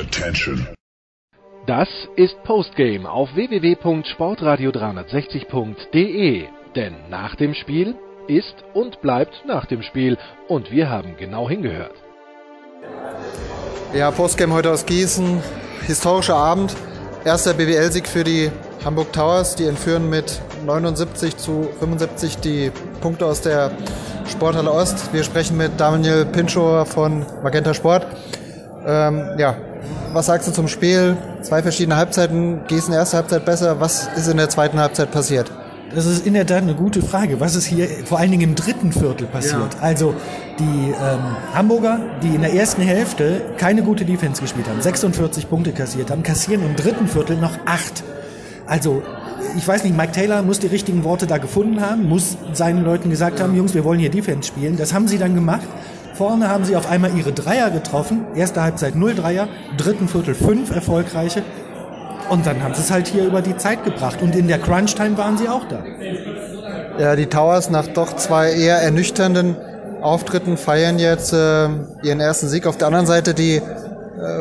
Attention. Das ist Postgame auf www.sportradio360.de. Denn nach dem Spiel ist und bleibt nach dem Spiel. Und wir haben genau hingehört. Ja, Postgame heute aus Gießen. Historischer Abend. Erster BWL-Sieg für die Hamburg Towers. Die entführen mit 79 zu 75 die Punkte aus der Sporthalle Ost. Wir sprechen mit Daniel Pinchow von Magenta Sport. Ähm, ja, was sagst du zum Spiel? Zwei verschiedene Halbzeiten. Gießen erste Halbzeit besser. Was ist in der zweiten Halbzeit passiert? Das ist in der Tat eine gute Frage. Was ist hier vor allen Dingen im dritten Viertel passiert? Ja. Also die ähm, Hamburger, die in der ersten Hälfte keine gute Defense gespielt haben, 46 Punkte kassiert haben, kassieren im dritten Viertel noch acht. Also ich weiß nicht, Mike Taylor muss die richtigen Worte da gefunden haben, muss seinen Leuten gesagt haben, Jungs, wir wollen hier Defense spielen. Das haben sie dann gemacht. Vorne haben sie auf einmal ihre Dreier getroffen. Erste Halbzeit 0 Dreier, dritten Viertel 5 erfolgreiche. Und dann haben sie es halt hier über die Zeit gebracht. Und in der Crunch-Time waren sie auch da. Ja, die Towers nach doch zwei eher ernüchternden Auftritten feiern jetzt äh, ihren ersten Sieg. Auf der anderen Seite die äh,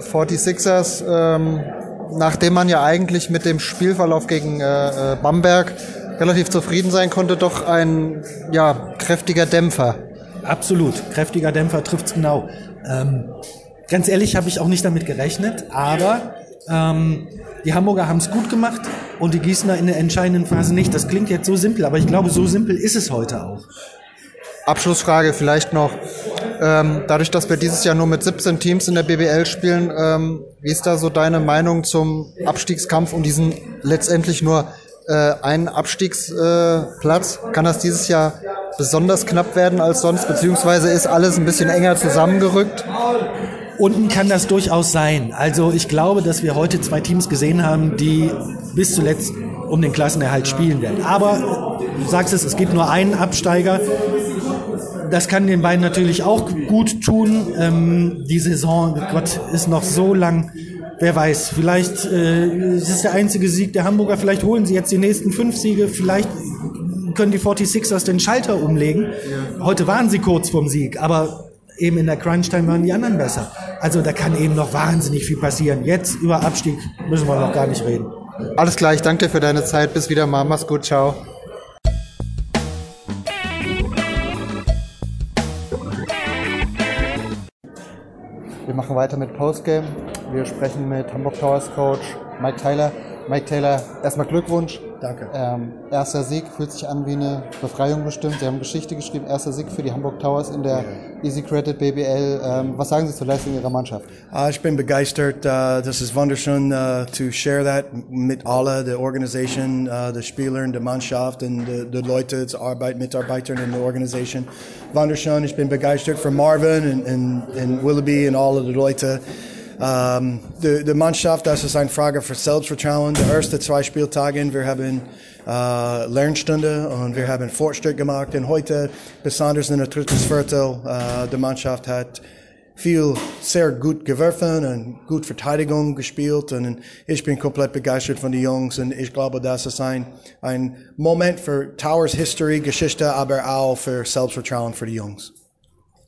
46ers, ähm, nachdem man ja eigentlich mit dem Spielverlauf gegen äh, äh, Bamberg relativ zufrieden sein konnte, doch ein ja, kräftiger Dämpfer. Absolut, kräftiger Dämpfer trifft's genau. Ähm, ganz ehrlich habe ich auch nicht damit gerechnet, aber ähm, die Hamburger haben es gut gemacht und die Gießener in der entscheidenden Phase nicht. Das klingt jetzt so simpel, aber ich glaube, so simpel ist es heute auch. Abschlussfrage vielleicht noch. Ähm, dadurch, dass wir dieses Jahr nur mit 17 Teams in der BBL spielen, ähm, wie ist da so deine Meinung zum Abstiegskampf und diesen letztendlich nur äh, einen Abstiegsplatz? Äh, Kann das dieses Jahr besonders knapp werden als sonst, beziehungsweise ist alles ein bisschen enger zusammengerückt? Unten kann das durchaus sein. Also ich glaube, dass wir heute zwei Teams gesehen haben, die bis zuletzt um den Klassenerhalt spielen werden. Aber du sagst es, es gibt nur einen Absteiger das kann den beiden natürlich auch gut tun. Ähm, die Saison, Gott, ist noch so lang. Wer weiß, vielleicht äh, ist es der einzige Sieg der Hamburger. Vielleicht holen sie jetzt die nächsten fünf Siege. Vielleicht können die 46ers den Schalter umlegen. Heute waren sie kurz vorm Sieg, aber eben in der Crunch-Time waren die anderen besser. Also da kann eben noch wahnsinnig viel passieren. Jetzt über Abstieg müssen wir noch gar nicht reden. Alles klar, ich danke dir für deine Zeit. Bis wieder mal. Mach's gut. Ciao. Wir machen weiter mit Postgame. Wir sprechen mit Hamburg Towers Coach Mike Taylor. Mike Taylor, erstmal Glückwunsch. Danke. Ähm, erster Sieg fühlt sich an wie eine Befreiung bestimmt. Sie haben Geschichte geschrieben, erster Sieg für die Hamburg Towers in der Easy Credit BBL. Ähm, was sagen Sie zur Leistung Ihrer Mannschaft? Uh, ich bin begeistert. Uh, das ist wunderschön uh, to share that mit alle, der Organisation, uh, der Spieler und der Mannschaft und die Leute, die Arbeit, Mitarbeiter in der Organisation. Wunderschön. Ich bin begeistert für Marvin und, und, und Willoughby und alle die Leute. Ähm, die, die, Mannschaft, das ist eine Frage für Selbstvertrauen. Die ersten zwei Spieltage, wir haben äh, Lernstunde und wir haben Fortschritt gemacht. Und heute, besonders in der dritten Viertel, äh, die Mannschaft hat viel sehr gut geworfen und gut Verteidigung gespielt und ich bin komplett begeistert von den Jungs und ich glaube, das ist ein, ein Moment für Towers History, Geschichte, aber auch für Selbstvertrauen für die Jungs.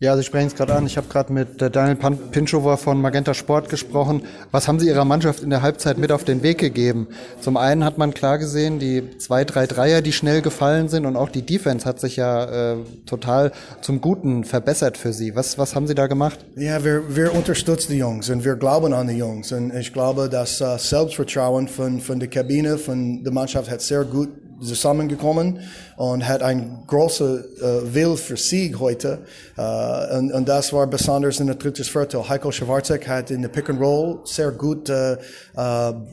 Ja, Sie sprechen es gerade an. Ich habe gerade mit äh, Daniel Pinchover von Magenta Sport gesprochen. Was haben Sie Ihrer Mannschaft in der Halbzeit mit auf den Weg gegeben? Zum einen hat man klar gesehen, die zwei, drei Dreier, die schnell gefallen sind und auch die Defense hat sich ja äh, total zum Guten verbessert für Sie. Was, was haben Sie da gemacht? Ja, wir, wir unterstützen die Jungs und wir glauben an die Jungs. Und ich glaube, das uh, Selbstvertrauen von, von der Kabine, von der Mannschaft hat sehr gut zusammengekommen und hat ein großer äh, Will für Sieg heute. Äh, und, und das war besonders in der dritten Viertel. Heiko Schwarzek hat in der Pick and Roll sehr gut äh, äh,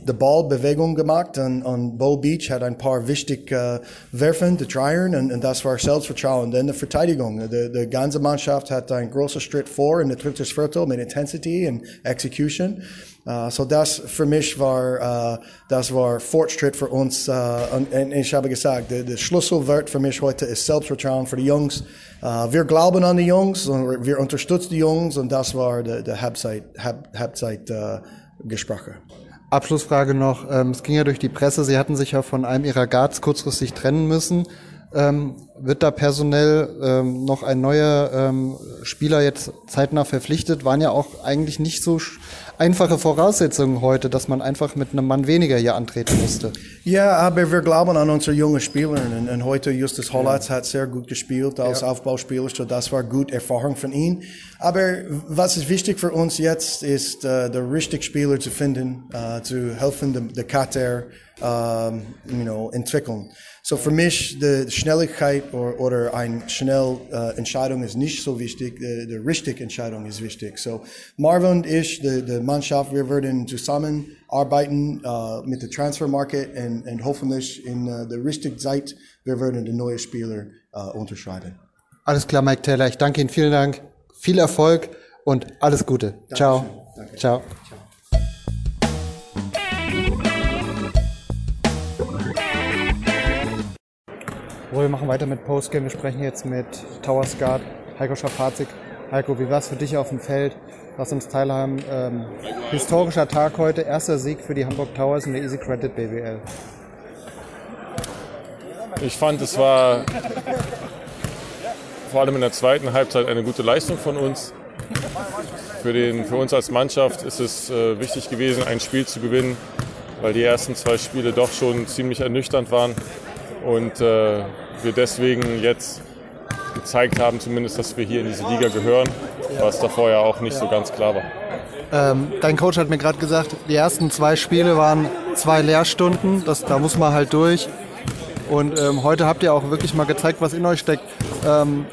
die Ballbewegung gemacht und, und Bo Beach hat ein paar wichtige äh, Werfen, die Dreiern und, und das war Selbstvertrauen. Dann die Verteidigung. Die, die ganze Mannschaft hat einen großen Schritt vor in der dritten Viertel mit Intensity und Execution. Uh, so das für mich war, uh, das war Fortschritt für uns. Uh, und, und, ich habe gesagt, der, der Schlüsselwort für mich heute ist Selbstvertrauen für die Jungs. wir glauben an die Jungs und wir unterstützen die Jungs und das war der, der Halbzeit, Halb, Halbzeit Gespräche. Abschlussfrage noch. Ähm, es ging ja durch die Presse. Sie hatten sich ja von einem Ihrer Guards kurzfristig trennen müssen. Ähm, wird da personell ähm, noch ein neuer ähm, Spieler jetzt zeitnah verpflichtet? Waren ja auch eigentlich nicht so einfache Voraussetzungen heute, dass man einfach mit einem Mann weniger hier antreten musste. Ja, aber wir glauben an unsere jungen Spieler und, und heute Justus Hollatz hat sehr gut gespielt als ja. Aufbauspieler, so das war gut Erfahrung von ihm. Aber was ist wichtig für uns jetzt ist, uh, der richtige Spieler zu finden, uh, zu helfen, der Kater um, you know, entwickeln. So für mich, die Schnelligkeit oder, oder eine schnelle äh, Entscheidung ist nicht so wichtig, die, die richtige Entscheidung ist wichtig. So Marvin und ich, die, die Mannschaft, wir werden zusammen arbeiten äh, mit der Transfer Market und, und hoffentlich in äh, der richtigen Zeit, wir werden die neuen Spieler äh, unterscheiden. Alles klar, Mike Taylor. Ich danke Ihnen. Vielen Dank. Viel Erfolg und alles Gute. Dankeschön. Ciao. Danke. Ciao. So, wir machen weiter mit Postgame. Wir sprechen jetzt mit Towers Guard, Heiko Schafazik. Heiko, wie war es für dich auf dem Feld? Lass uns teilhaben. Ähm, historischer Tag heute, erster Sieg für die Hamburg Towers in der Easy Credit BWL. Ich fand, es war vor allem in der zweiten Halbzeit eine gute Leistung von uns. Für, den, für uns als Mannschaft ist es äh, wichtig gewesen, ein Spiel zu gewinnen, weil die ersten zwei Spiele doch schon ziemlich ernüchternd waren. Und äh, wir deswegen jetzt gezeigt haben, zumindest, dass wir hier in diese Liga gehören, was davor ja auch nicht so ganz klar war. Ähm, dein Coach hat mir gerade gesagt, die ersten zwei Spiele waren zwei Lehrstunden, das, da muss man halt durch. Und ähm, heute habt ihr auch wirklich mal gezeigt, was in euch steckt. Ähm,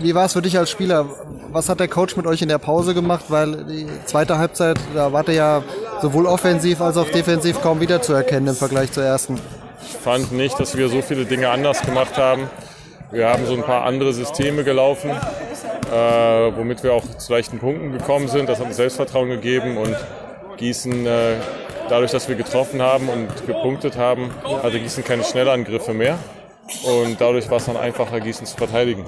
wie war es für dich als Spieler? Was hat der Coach mit euch in der Pause gemacht? Weil die zweite Halbzeit, da wart ihr ja sowohl offensiv als auch defensiv kaum wiederzuerkennen im Vergleich zur ersten. Ich fand nicht, dass wir so viele Dinge anders gemacht haben. Wir haben so ein paar andere Systeme gelaufen, äh, womit wir auch zu leichten Punkten gekommen sind. Das hat uns Selbstvertrauen gegeben und Gießen, äh, dadurch, dass wir getroffen haben und gepunktet haben, hatte Gießen keine Schnellangriffe mehr. Und dadurch war es dann einfacher, Gießen zu verteidigen.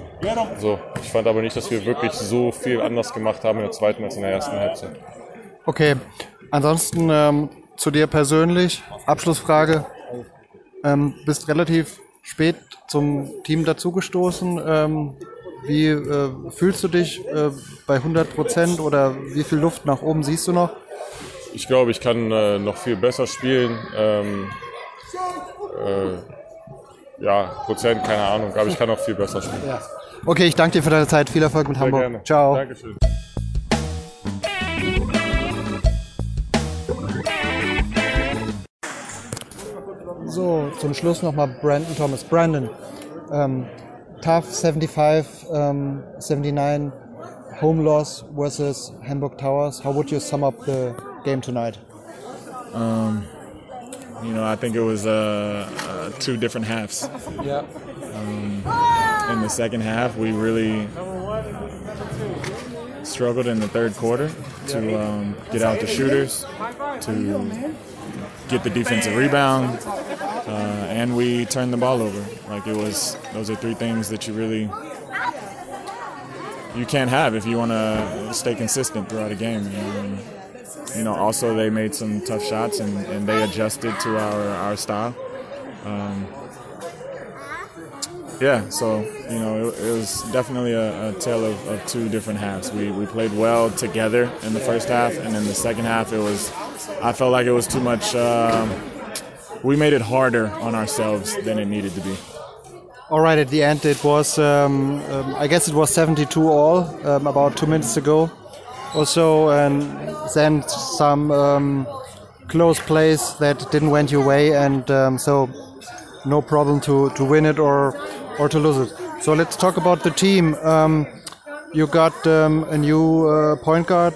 So, ich fand aber nicht, dass wir wirklich so viel anders gemacht haben in der zweiten als in der ersten Halbzeit. Okay, ansonsten ähm, zu dir persönlich, Abschlussfrage. Ähm, bist relativ spät zum Team dazugestoßen. Ähm, wie äh, fühlst du dich äh, bei 100 Prozent oder wie viel Luft nach oben siehst du noch? Ich glaube, ich kann äh, noch viel besser spielen. Ähm, äh, ja, Prozent, keine Ahnung, aber ich kann noch viel besser spielen. Ja. Okay, ich danke dir für deine Zeit. Viel Erfolg mit Sehr Hamburg. Gerne. Ciao. Dankeschön. So, zum Schluss nochmal Brandon Thomas. Brandon, um, tough 75, um, 79 home loss versus Hamburg Towers. How would you sum up the game tonight? Um, you know, I think it was uh, uh, two different halves. Yeah. Um, in the second half, we really struggled in the third quarter to um, get out the shooters, to get the defensive rebound, uh, and we turned the ball over. Like it was, those are three things that you really you can't have if you want to stay consistent throughout a game. And, you know, also they made some tough shots and, and they adjusted to our our style. Um, yeah, so you know it, it was definitely a, a tale of, of, two different halves. We we played well together in the first half, and in the second half, it was I felt like it was too much. Uh, we made it harder on ourselves than it needed to be. All right, at the end, it was, um, um, I guess it was 72 all um, about two minutes ago also, and then some um, close plays that didn't went your way, and um, so no problem to, to win it or, or to lose it. So let's talk about the team. Um, you got a new uh, point guard,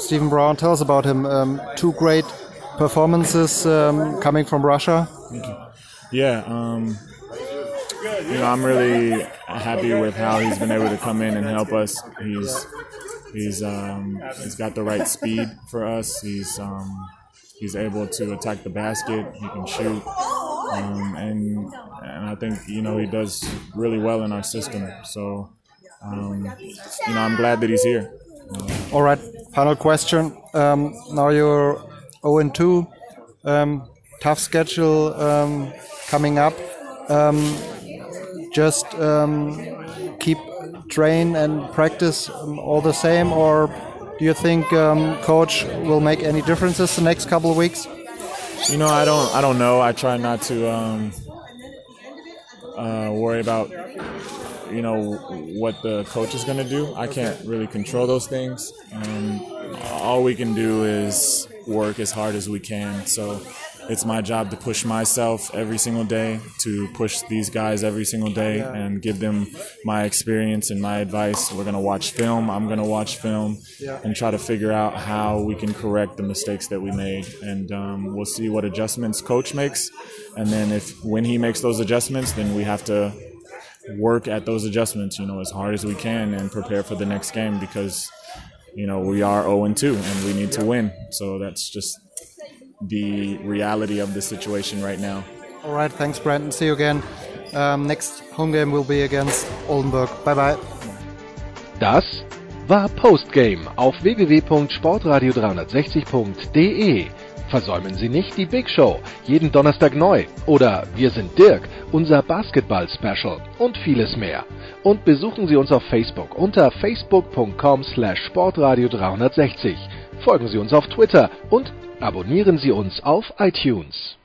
Stephen Brown. Tell us about him. two great performances um, coming from Russia? Yeah, um, you know, I'm really happy with how he's been able to come in and help us. He's he's um, he's got the right speed for us. He's um, he's able to attack the basket. He can shoot, um, and and I think you know he does really well in our system. So um, you know, I'm glad that he's here. All right. Final question. Um, now you're 0 2. Um, tough schedule um, coming up. Um, just um, keep train and practice um, all the same, or do you think um, coach will make any differences the next couple of weeks? You know, I don't. I don't know. I try not to um, uh, worry about you know what the coach is going to do. I can't really control those things. Um, all we can do is work as hard as we can. So it's my job to push myself every single day, to push these guys every single day, yeah. and give them my experience and my advice. We're gonna watch film. I'm gonna watch film yeah. and try to figure out how we can correct the mistakes that we made, and um, we'll see what adjustments coach makes, and then if when he makes those adjustments, then we have to work at those adjustments, you know, as hard as we can and prepare for the next game because you know we are 0 and 2 and we need to win. So that's just the reality of the situation right now. All right, thanks, Brandon. See you again. Um, next home game will be against Oldenburg. Bye bye. Das war Postgame auf www.sportradio360.de. Versäumen Sie nicht die Big Show, jeden Donnerstag neu. Oder Wir sind Dirk, unser Basketball-Special und vieles mehr. Und besuchen Sie uns auf Facebook unter facebook.com slash sportradio360. Folgen Sie uns auf Twitter und Abonnieren Sie uns auf iTunes.